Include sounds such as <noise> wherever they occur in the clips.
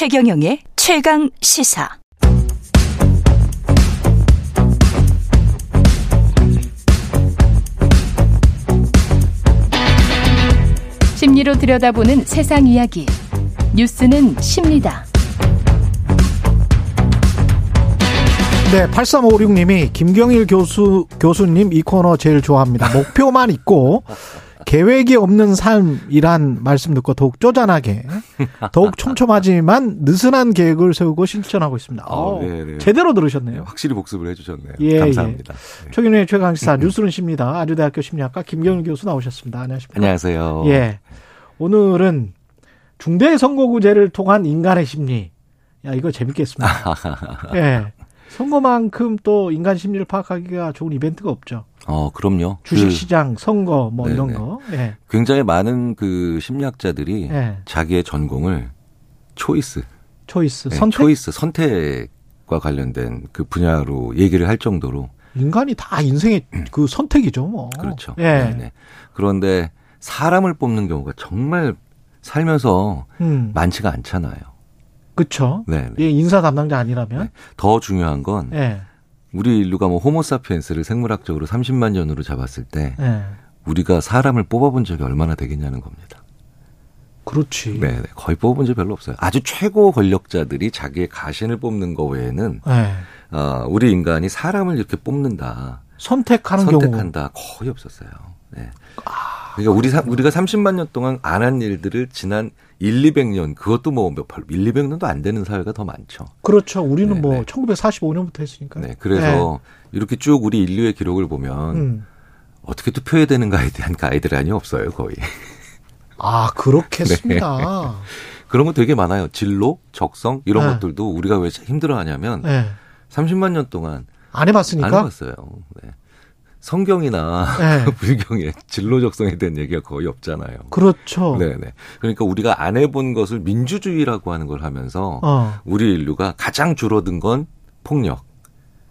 최경영의 최강 시사. 심리로 들여다보는 세상 이야기. 뉴스는 십니다. 네, 8356님이 김경일 교수, 교수님 이 코너 제일 좋아합니다. 목표만 있고 계획이 없는 삶이란 말씀 듣고 더욱 쪼잔하게, <laughs> 더욱 촘촘하지만 느슨한 계획을 세우고 실천하고 있습니다. 어, 네, 네. 제대로 들으셨네요. 네, 확실히 복습을 해주셨네요. 예, 감사합니다. 예. 최근의 최강시사 <laughs> 뉴스는 십니다. 아주대학교 심리학과 김경일 교수 나오셨습니다. 안녕하십니까. 안녕하세요. 예. 오늘은 중대 선거구제를 통한 인간의 심리. 야, 이거 재밌겠습니다. <laughs> 예. 선거만큼 또 인간 심리를 파악하기가 좋은 이벤트가 없죠. 어, 그럼요. 주식시장, 그, 선거, 뭐 네네. 이런 거. 네. 굉장히 많은 그 심리학자들이 네. 자기의 전공을 초이스. 초이스, 네, 선택. 초이스, 선택과 관련된 그 분야로 얘기를 할 정도로. 인간이 다 인생의 음. 그 선택이죠, 뭐. 그렇죠. 네. 네 그런데 사람을 뽑는 경우가 정말 살면서 음. 많지가 않잖아요. 그렇죠. 네. 예, 인사 담당자 아니라면 네. 더 중요한 건 네. 우리 인류가 뭐 호모사피엔스를 생물학적으로 30만 년으로 잡았을 때 네. 우리가 사람을 뽑아본 적이 얼마나 되겠냐는 겁니다. 그렇지. 네, 네, 거의 뽑아본 적이 별로 없어요. 아주 최고 권력자들이 자기의 가신을 뽑는 거 외에는 네. 어, 우리 인간이 사람을 이렇게 뽑는다. 선택하는 선택한다. 경우. 거의 없었어요. 네. 아, 그러니까 우리 사, 우리가 30만 년 동안 안 한 일들을 지난 1, 200년 그것도 뭐몇 1, 200년도 안 되는 사회가 더 많죠. 그렇죠. 우리는 네, 뭐 네. 1945년부터 했으니까. 네. 그래서 네. 이렇게 쭉 우리 인류의 기록을 보면 음. 어떻게 투표해야 되는가에 대한 가이드라인이 없어요, 거의. <laughs> 아, 그렇겠습니다. 네. 그런 거 되게 많아요. 진로, 적성 이런 네. 것들도 우리가 왜 힘들어하냐면 30만 년 동안 안 해봤으니까. 안 해봤어요. 네. 성경이나 네. <laughs> 불경에 진로 적성에 대한 얘기가 거의 없잖아요. 그렇죠. 네네. 그러니까 우리가 안 해본 것을 민주주의라고 하는 걸 하면서 어. 우리 인류가 가장 줄어든 건 폭력.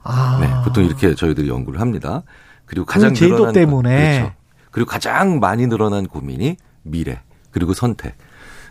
아. 네, 보통 이렇게 저희들이 연구를 합니다. 그리고 가장 그 제도 때문에 그렇죠. 그리고 가장 많이 늘어난 고민이 미래 그리고 선택.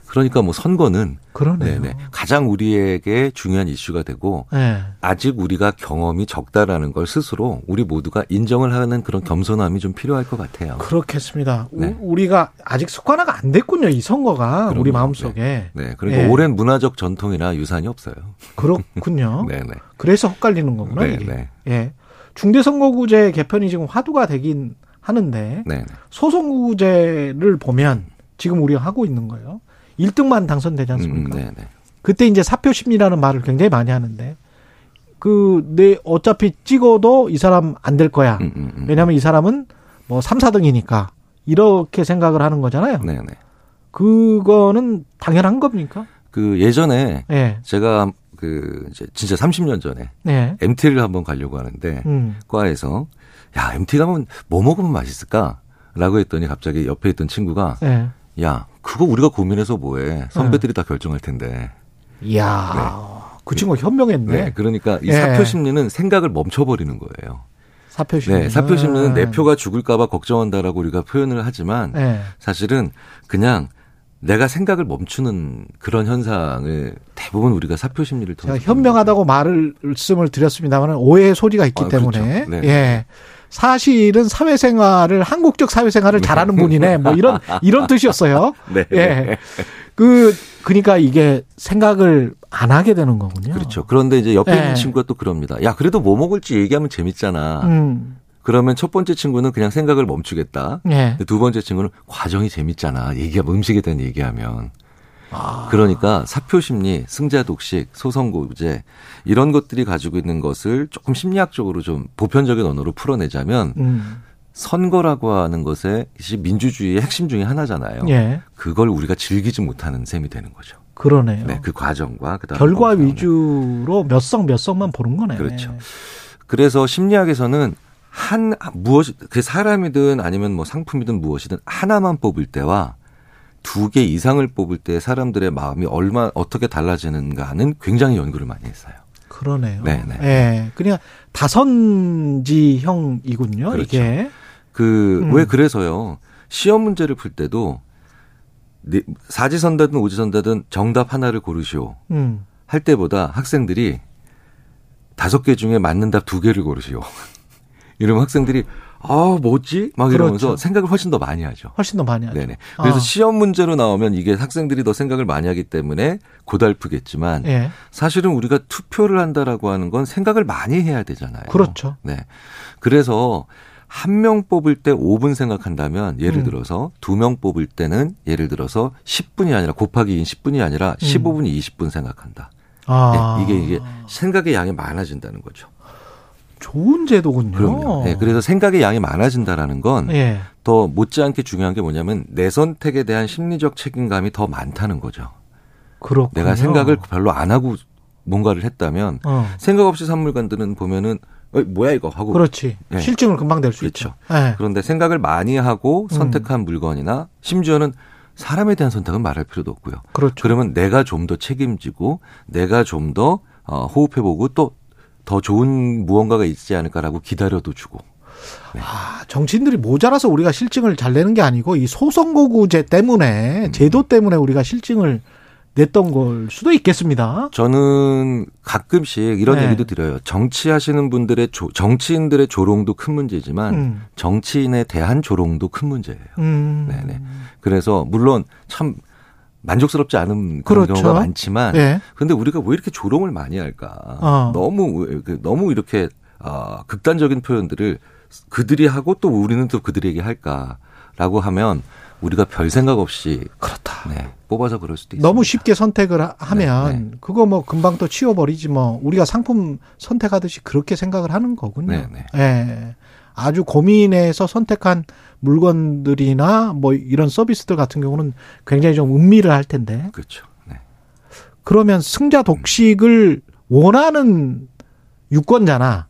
그러니까 뭐 선거는 그러네요. 네네. 가장 우리에게 중요한 이슈가 되고 네. 아직 우리가 경험이 적다라는 걸 스스로 우리 모두가 인정을 하는 그런 겸손함이 좀 필요할 것 같아요. 그렇겠습니다. 네. 우 리가 아직 습관화가 안 됐군요. 이 선거가 그럼요. 우리 마음속에. 네. 네. 그러니까 네. 오랜 문화적 전통이나 유산이 없어요. 그렇군요. <laughs> 네네. 그래서 헛갈리는 거구나. 네네. 이게. 예. 중대선거구제 개편이 지금 화두가 되긴 하는데 네네. 소선거구제를 보면 지금 우리가 하고 있는 거예요. 1등만 당선되지 않습니까? 음, 네, 그때 이제 사표 심리라는 말을 굉장히 많이 하는데 그 내 어차피 찍어도 이 사람 안 될 거야. 음, 음, 음, 왜냐하면 이 사람은 뭐 3, 4등이니까 이렇게 생각을 하는 거잖아요. 네, 네. 그거는 당연한 겁니까? 그 예전에 네. 제가 그 이제 진짜 30년 전에 네. MT를 한번 가려고 하는데 음. 과에서 야 MT 가면 뭐 먹으면 맛있을까?라고 했더니 갑자기 옆에 있던 친구가 네. 야 그거 우리가 고민해서 뭐해. 선배들이 네. 다 결정할 텐데. 이야. 네. 그 친구가 현명했네. 네. 그러니까 이 네. 사표 심리는 생각을 멈춰버리는 거예요. 사표 심리. 네. 사표 심리는 내 표가 죽을까봐 걱정한다라고 우리가 표현을 하지만 네. 사실은 그냥 내가 생각을 멈추는 그런 현상을 대부분 우리가 사표 심리를 통해서 현명하다고 말씀을 드렸습니다만 오해의 소지가 있기 아, 그렇죠. 때문에 그렇죠. 네. 예. 사실은 사회생활을 한국적 사회생활을 잘하는 분이네. 뭐 이런 <laughs> 이런 뜻이었어요. 네. 예. 그 그러니까 이게 생각을 안 하게 되는 거군요. 그렇죠. 그런데 이제 옆에 예. 있는 친구가 또 그럽니다. 야, 그래도 뭐 먹을지 얘기하면 재밌잖아. 음. 그러면 첫 번째 친구는 그냥 생각을 멈추겠다. 예. 두 번째 친구는 과정이 재밌잖아. 얘기가 음식에 대한 얘기하면. 아. 그러니까 사표 심리, 승자 독식, 소선고제 이런 것들이 가지고 있는 것을 조금 심리학적으로 좀 보편적인 언어로 풀어내자면 음. 선거라고 하는 것에 민주주의의 핵심 중의 하나잖아요. 예. 그걸 우리가 즐기지 못하는 셈이 되는 거죠. 그러네요. 네, 그 과정과 그다음 결과 위주로 몇 성 몇 성만 보는 거네요. 그렇죠. 그래서 심리학에서는 한 무엇 그 사람이든 아니면 뭐 상품이든 무엇이든 하나만 뽑을 때와 두 개 이상을 뽑을 때 사람들의 마음이 얼마 어떻게 달라지는가는 굉장히 연구를 많이 했어요. 그러네요. 네, 네. 예. 그냥 다선지형이군요. 그렇죠. 이게 그왜 음. 그래서요. 시험 문제를 풀 때도 네, 사지선다든 오지선다든 정답 하나를 고르시오. 음. 할 때보다 학생들이 다섯 개 중에 맞는 답 두 개를 고르시오. <laughs> 이러면 학생들이 아, 뭐지? 막 이러면서 그렇죠. 생각을 훨씬 더 많이 하죠. 훨씬 더 많이 하죠. 네네. 그래서 아. 시험 문제로 나오면 이게 학생들이 더 생각을 많이 하기 때문에 고달프겠지만 예. 사실은 우리가 투표를 한다라고 하는 건 생각을 많이 해야 되잖아요. 그렇죠. 네. 그래서 한 명 뽑을 때 5분 생각한다면 예를 음. 들어서 두 명 뽑을 때는 예를 들어서 10분이 아니라 곱하기 2인 10분이 아니라 15분이 음. 20분 생각한다. 아. 네. 이게 이게 생각의 양이 많아진다는 거죠. 좋은 제도군요. 그럼요. 네, 그래서 생각의 양이 많아진다라는 건더 예. 못지않게 중요한 게 뭐냐면 내 선택에 대한 심리적 책임감이 더 많다는 거죠. 그렇군요. 내가 생각을 별로 안 하고 뭔가를 했다면 어. 생각 없이 산물관들은 보면은 어, 뭐야 이거 하고 그렇지 네. 실증을 금방 낼수 그렇죠. 있죠. 네. 그런데 생각을 많이 하고 음. 선택한 음. 물건이나 심지어는 사람에 대한 선택은 말할 필요도 없고요. 그렇죠. 그러면 내가 좀 더 책임지고 내가 좀더 어, 호흡해보고 또 더 좋은 무언가가 있지 않을까라고 기다려도 주고. 네. 아, 정치인들이 모자라서 우리가 실증을 잘 내는 게 아니고 이 소선거구제 때문에 음. 제도 때문에 우리가 실증을 냈던 걸 수도 있겠습니다. 저는 가끔씩 이런 네. 얘기도 드려요. 정치하시는 분들의 조, 정치인들의 조롱도 큰 문제지만 음. 정치인에 대한 조롱도 큰 문제예요. 음. 네네. 그래서 물론 참 만족스럽지 않은 그런 그렇죠. 경우가 많지만 네. 근데 우리가 왜 이렇게 조롱을 많이 할까? 어. 너무 그, 너무 이렇게 어, 극단적인 표현들을 그들이 하고 또 우리는 또 그들에게 할까라고 하면 우리가 별 생각 없이 그렇다. 네, 뽑아서 그럴 수도 있습니다. 너무 쉽게 선택을 하면 네, 네. 그거 뭐 금방 또 치워버리지 뭐 우리가 상품 선택하듯이 그렇게 생각을 하는 거군요. 네, 네. 예. 아주 고민해서 선택한 물건들이나 뭐 이런 서비스들 같은 경우는 굉장히 좀 음미를 할 텐데. 그렇죠. 네. 그러면 승자 독식을 원하는 유권자나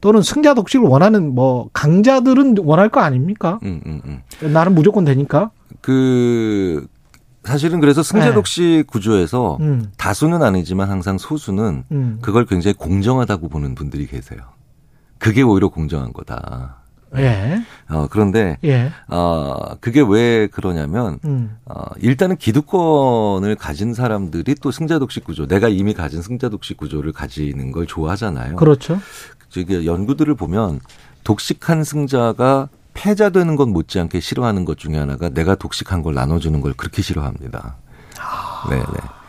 또는 승자 독식을 원하는 뭐 강자들은 원할 거 아닙니까? 음, 음, 음. 나는 무조건 되니까. 그 사실은 그래서 승자 네. 독식 네. 구조에서 음. 다수는 아니지만 항상 소수는 음. 그걸 굉장히 공정하다고 보는 분들이 계세요. 그게 오히려 공정한 거다. 예. 어, 그런데, 예. 어, 그게 왜 그러냐면, 음. 어, 일단은 기득권을 가진 사람들이 또 승자독식 구조, 내가 이미 가진 승자독식 구조를 가지는 걸 좋아하잖아요. 그렇죠. 저기 연구들을 보면 독식한 승자가 패자되는 것 못지않게 싫어하는 것 중에 하나가 내가 독식한 걸 나눠주는 걸 그렇게 싫어합니다. 아, 네네.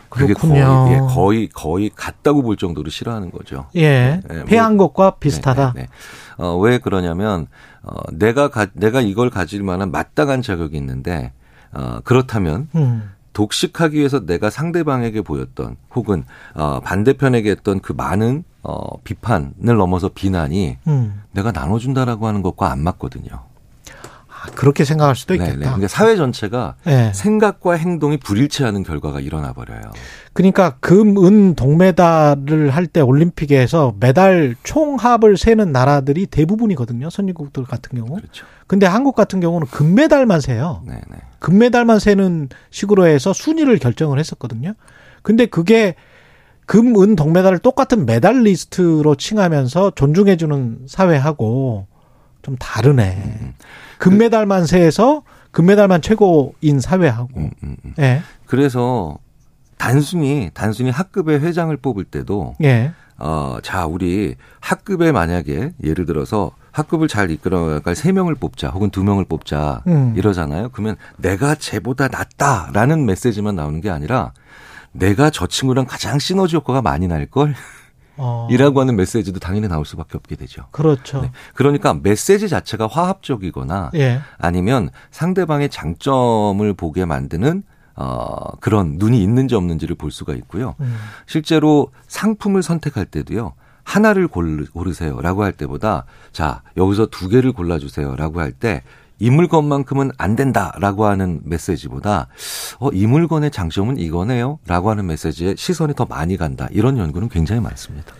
그게 거의, 예, 거의 거의 같다고 볼 정도로 싫어하는 거죠. 예, 네, 패한 뭐, 것과 비슷하다. 네, 네, 네. 어, 왜 그러냐면 어, 내가 가, 내가 이걸 가질 만한 마땅한 자격이 있는데 어, 그렇다면 음. 독식하기 위해서 내가 상대방에게 보였던 혹은 어, 반대편에게 했던 그 많은 어, 비판을 넘어서 비난이 음. 내가 나눠준다라고 하는 것과 안 맞거든요. 아, 그렇게 생각할 수도 있겠다. 네네. 그러니까 사회 전체가 네. 생각과 행동이 불일치하는 결과가 일어나 버려요. 그러니까 금, 은 동메달을 할 때 올림픽에서 메달 총합을 세는 나라들이 대부분이거든요. 선진국들 같은 경우. 그렇죠. 근데 한국 같은 경우는 금메달만 세요. 네네. 금메달만 세는 식으로 해서 순위를 결정을 했었거든요. 근데 그게 금, 은, 동메달을 똑같은 메달리스트로 칭하면서 존중해주는 사회하고 좀 다르네. 음. 금메달만 세해서 금메달만 최고인 사회하고. 음, 음, 음. 예. 그래서 단순히 단순히 학급의 회장을 뽑을 때도 예. 어, 자, 우리 학급에 만약에 예를 들어서 학급을 잘 이끌어갈 세 명을 뽑자 혹은 두 명을 뽑자 음. 이러잖아요. 그러면 내가 쟤보다 낫다라는 메시지만 나오는 게 아니라 내가 저 친구랑 가장 시너지 효과가 많이 날 걸. 어. 이라고 하는 메시지도 당연히 나올 수밖에 없게 되죠. 그렇죠. 네. 그러니까 메시지 자체가 화합적이거나 예. 아니면 상대방의 장점을 보게 만드는 어, 그런 눈이 있는지 없는지를 볼 수가 있고요. 음. 실제로 상품을 선택할 때도요. 하나를 고르세요라고 할 때보다 자 여기서 두 개를 골라주세요라고 할 때 이 물건만큼은 안 된다라고 하는 메시지보다 어, 이 물건의 장점은 이거네요라고 하는 메시지에 시선이 더 많이 간다. 이런 연구는 굉장히 많습니다.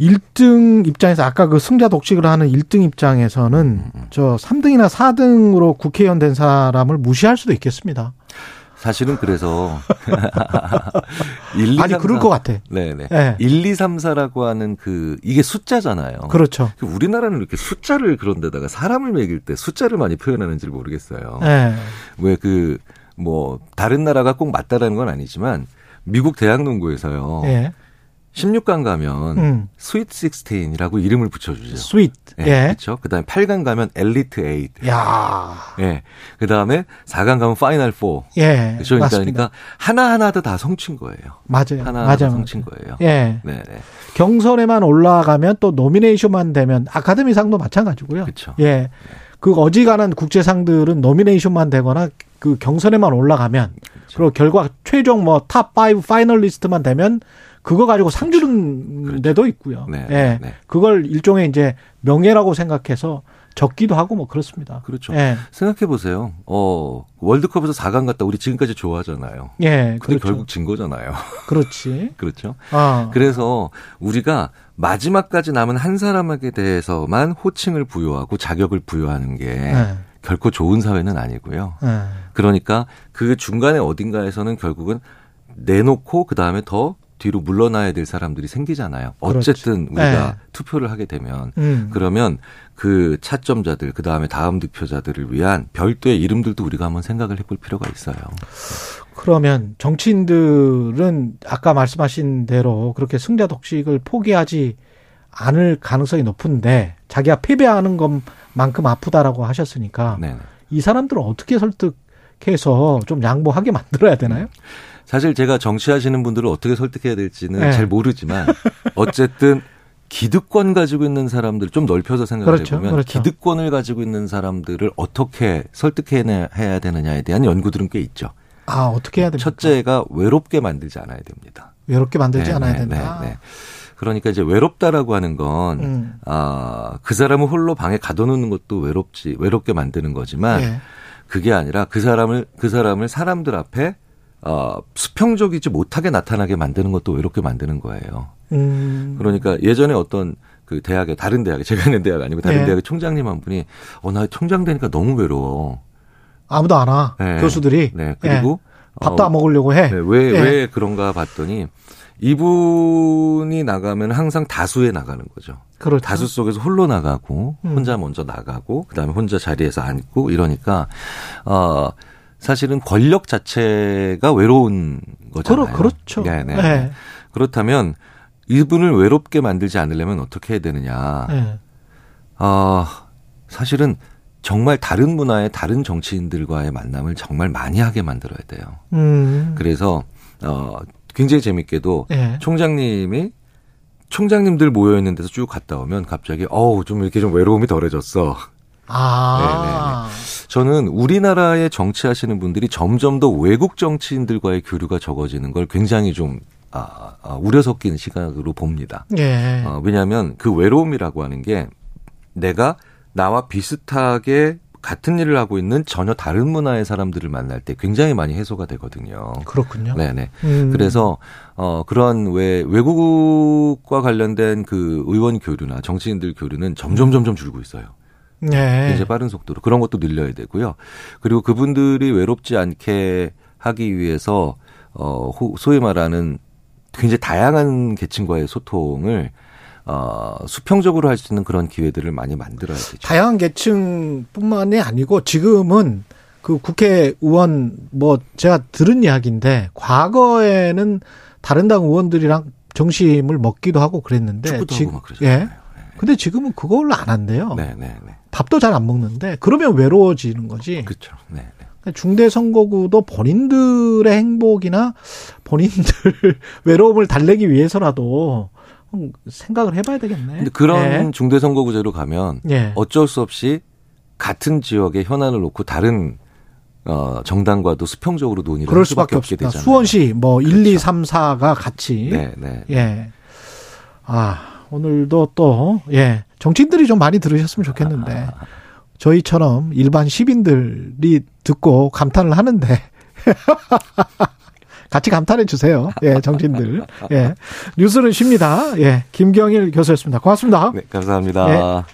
1등 입장에서 아까 그 승자 독식을 하는 1등 입장에서는 음, 음. 저 3등이나 4등으로 국회의원 된 사람을 무시할 수도 있겠습니다. 사실은 그래서 <laughs> 1, 2, 아니 3, 그럴 4. 것 같아. 네네. 네. 1, 2, 3, 4라고 하는 그 이게 숫자잖아요. 그렇죠. 그 우리나라는 이렇게 숫자를 그런 데다가 사람을 매길 때 숫자를 많이 표현하는지 모르겠어요. 네. 왜그 뭐 다른 나라가 꼭 맞다라는 건 아니지만 미국 대학 농구에서요. 예. 16강 가면 음. Sweet 16이라고 이름을 붙여주죠. Sweet. 예. 예. 그렇죠. 그다음에 8강 가면 엘리트 8. 야. 예. 그다음에 4강 가면 Final 4. 예. 그렇죠. 그러니까, 그러니까 하나하나도 다 성취인 거예요. 맞아요. 하나 맞아 성취인 거예요. 예. 네, 네. 경선에만 올라가면 또 nomination만 되면 아카데미상도 마찬가지고요. 그렇죠. 예. 네. 그 어지간한 국제상들은 nomination만 되거나 그 경선에만 올라가면 그렇죠. 그리고 결과 최종 뭐 top 5 finalist만 되면 그거 가지고 상 주는 그렇죠. 데도 있고요. 네, 예. 네. 그걸 일종의 이제 명예라고 생각해서 적기도 하고 뭐 그렇습니다. 그렇죠. 예. 생각해 보세요. 어, 월드컵에서 4강 갔다 우리 지금까지 좋아하잖아요. 예. 근데 그렇죠. 결국 진 거잖아요. 그렇지. <laughs> 그렇죠. 아. 그래서 우리가 마지막까지 남은 한 사람에게 대해서만 호칭을 부여하고 자격을 부여하는 게 예. 결코 좋은 사회는 아니고요. 예. 그러니까 그 중간에 어딘가에서는 결국은 내놓고 그 다음에 더 뒤로 물러나야 될 사람들이 생기잖아요. 그렇지. 어쨌든 우리가 네. 투표를 하게 되면 음. 그러면 그 차점자들 그 다음에 다음 득표자들을 위한 별도의 이름들도 우리가 한번 생각을 해볼 필요가 있어요. 그러면 정치인들은 아까 말씀하신 대로 그렇게 승자 독식을 포기하지 않을 가능성이 높은데 자기가 패배하는 것만큼 아프다라고 하셨으니까 네이 네. 사람들은 어떻게 설득해서 좀 양보하게 만들어야 되나요? 음. 사실 제가 정치하시는 분들을 어떻게 설득해야 될지는 네. 잘 모르지만 <laughs> 어쨌든 기득권 가지고 있는 사람들 좀 넓혀서 생각을 그렇죠, 해보면 그렇죠. 기득권을 가지고 있는 사람들을 어떻게 설득해야 되느냐에 대한 연구들은 꽤 있죠. 아 어떻게 해야 됩니까? 첫째가 외롭게 만들지 않아야 됩니다. 외롭게 만들지 네, 않아야 네, 된다. 네, 네. 그러니까 이제 외롭다라고 하는 건, 음. 아, 그 사람을 홀로 방에 가둬놓는 것도 외롭지, 외롭게 만드는 거지만, 예. 그게 아니라 그 사람을, 그 사람을 사람들 앞에 어, 수평적이지 못하게 나타나게 만드는 것도 외롭게 만드는 거예요. 음. 그러니까 예전에 어떤 그 대학에 다른 대학에 제가 있는 대학 아니고 다른 네. 대학의 총장님 한 분이 어 나 총장 되니까 너무 외로워. 아무도 안 와. 네. 교수들이. 네. 그리고 네. 밥도 어, 안 먹으려고 해. 네. 왜, 네. 왜 그런가 봤더니 이분이 나가면 항상 다수에 나가는 거죠. 그렇죠. 다수 속에서 홀로 나가고 음. 혼자 먼저 나가고 그다음에 혼자 자리에서 앉고 이러니까 어 사실은 권력 자체가 외로운 거잖아요. 그렇, 그렇죠. 네네. 네. 그렇다면 이분을 외롭게 만들지 않으려면 어떻게 해야 되느냐. 네. 어, 사실은 정말 다른 문화의 다른 정치인들과의 만남을 정말 많이 하게 만들어야 돼요. 음. 그래서 어 굉장히 재밌게도 네. 총장님이 총장님들 모여 있는 데서 쭉 갔다 오면 갑자기 어우 좀 이렇게 좀 외로움이 덜해졌어. 아. 네네. 저는 우리나라에 정치하시는 분들이 점점 더 외국 정치인들과의 교류가 적어지는 걸 굉장히 좀 아, 아, 우려 섞인 시각으로 봅니다. 예. 어, 왜냐하면 그 외로움이라고 하는 게 내가 나와 비슷하게 같은 일을 하고 있는 전혀 다른 문화의 사람들을 만날 때 굉장히 많이 해소가 되거든요. 그렇군요. 네네. 음. 그래서 어 그런 왜 외국과 관련된 그 의원 교류나 정치인들 교류는 점점 점점 줄고 있어요. 네. 굉장히 빠른 속도로 그런 것도 늘려야 되고요. 그리고 그분들이 외롭지 않게 하기 위해서 어 소위 말하는 굉장히 다양한 계층과의 소통을 어, 수평적으로 할 수 있는 그런 기회들을 많이 만들어야 되죠. 다양한 계층뿐만이 아니고 지금은 그 국회의원 뭐 제가 들은 이야기인데 과거에는 다른 당 의원들이랑 정심을 먹기도 하고 그랬는데 지금 예. 근데 지금은 그걸로 안 한대요. 네, 네, 네. 밥도 잘 안 먹는데 그러면 외로워지는 거지. 그렇죠. 네. 네. 그러니까 중대 선거구도 본인들의 행복이나 본인들 <laughs> 외로움을 달래기 위해서라도 생각을 해봐야 되겠네. 근데 그런 네. 중대 선거구제로 가면 네. 어쩔 수 없이 같은 지역에 현안을 놓고 다른 어, 정당과도 수평적으로 논의를 그럴 수밖에, 수밖에 없게 되잖아요. 수원시 뭐 그렇죠. 1, 2, 3, 4가 같이. 네, 네. 예. 아, 오늘도 또, 예, 정치인들이 좀 많이 들으셨으면 좋겠는데, <laughs> 저희처럼 일반 시민들이 듣고 감탄을 하는데, <laughs> 같이 감탄해 주세요. 예, 정치인들. 예. 뉴스는 쉽니다. 예, 김경일 교수였습니다. 고맙습니다. 네, 감사합니다. 예.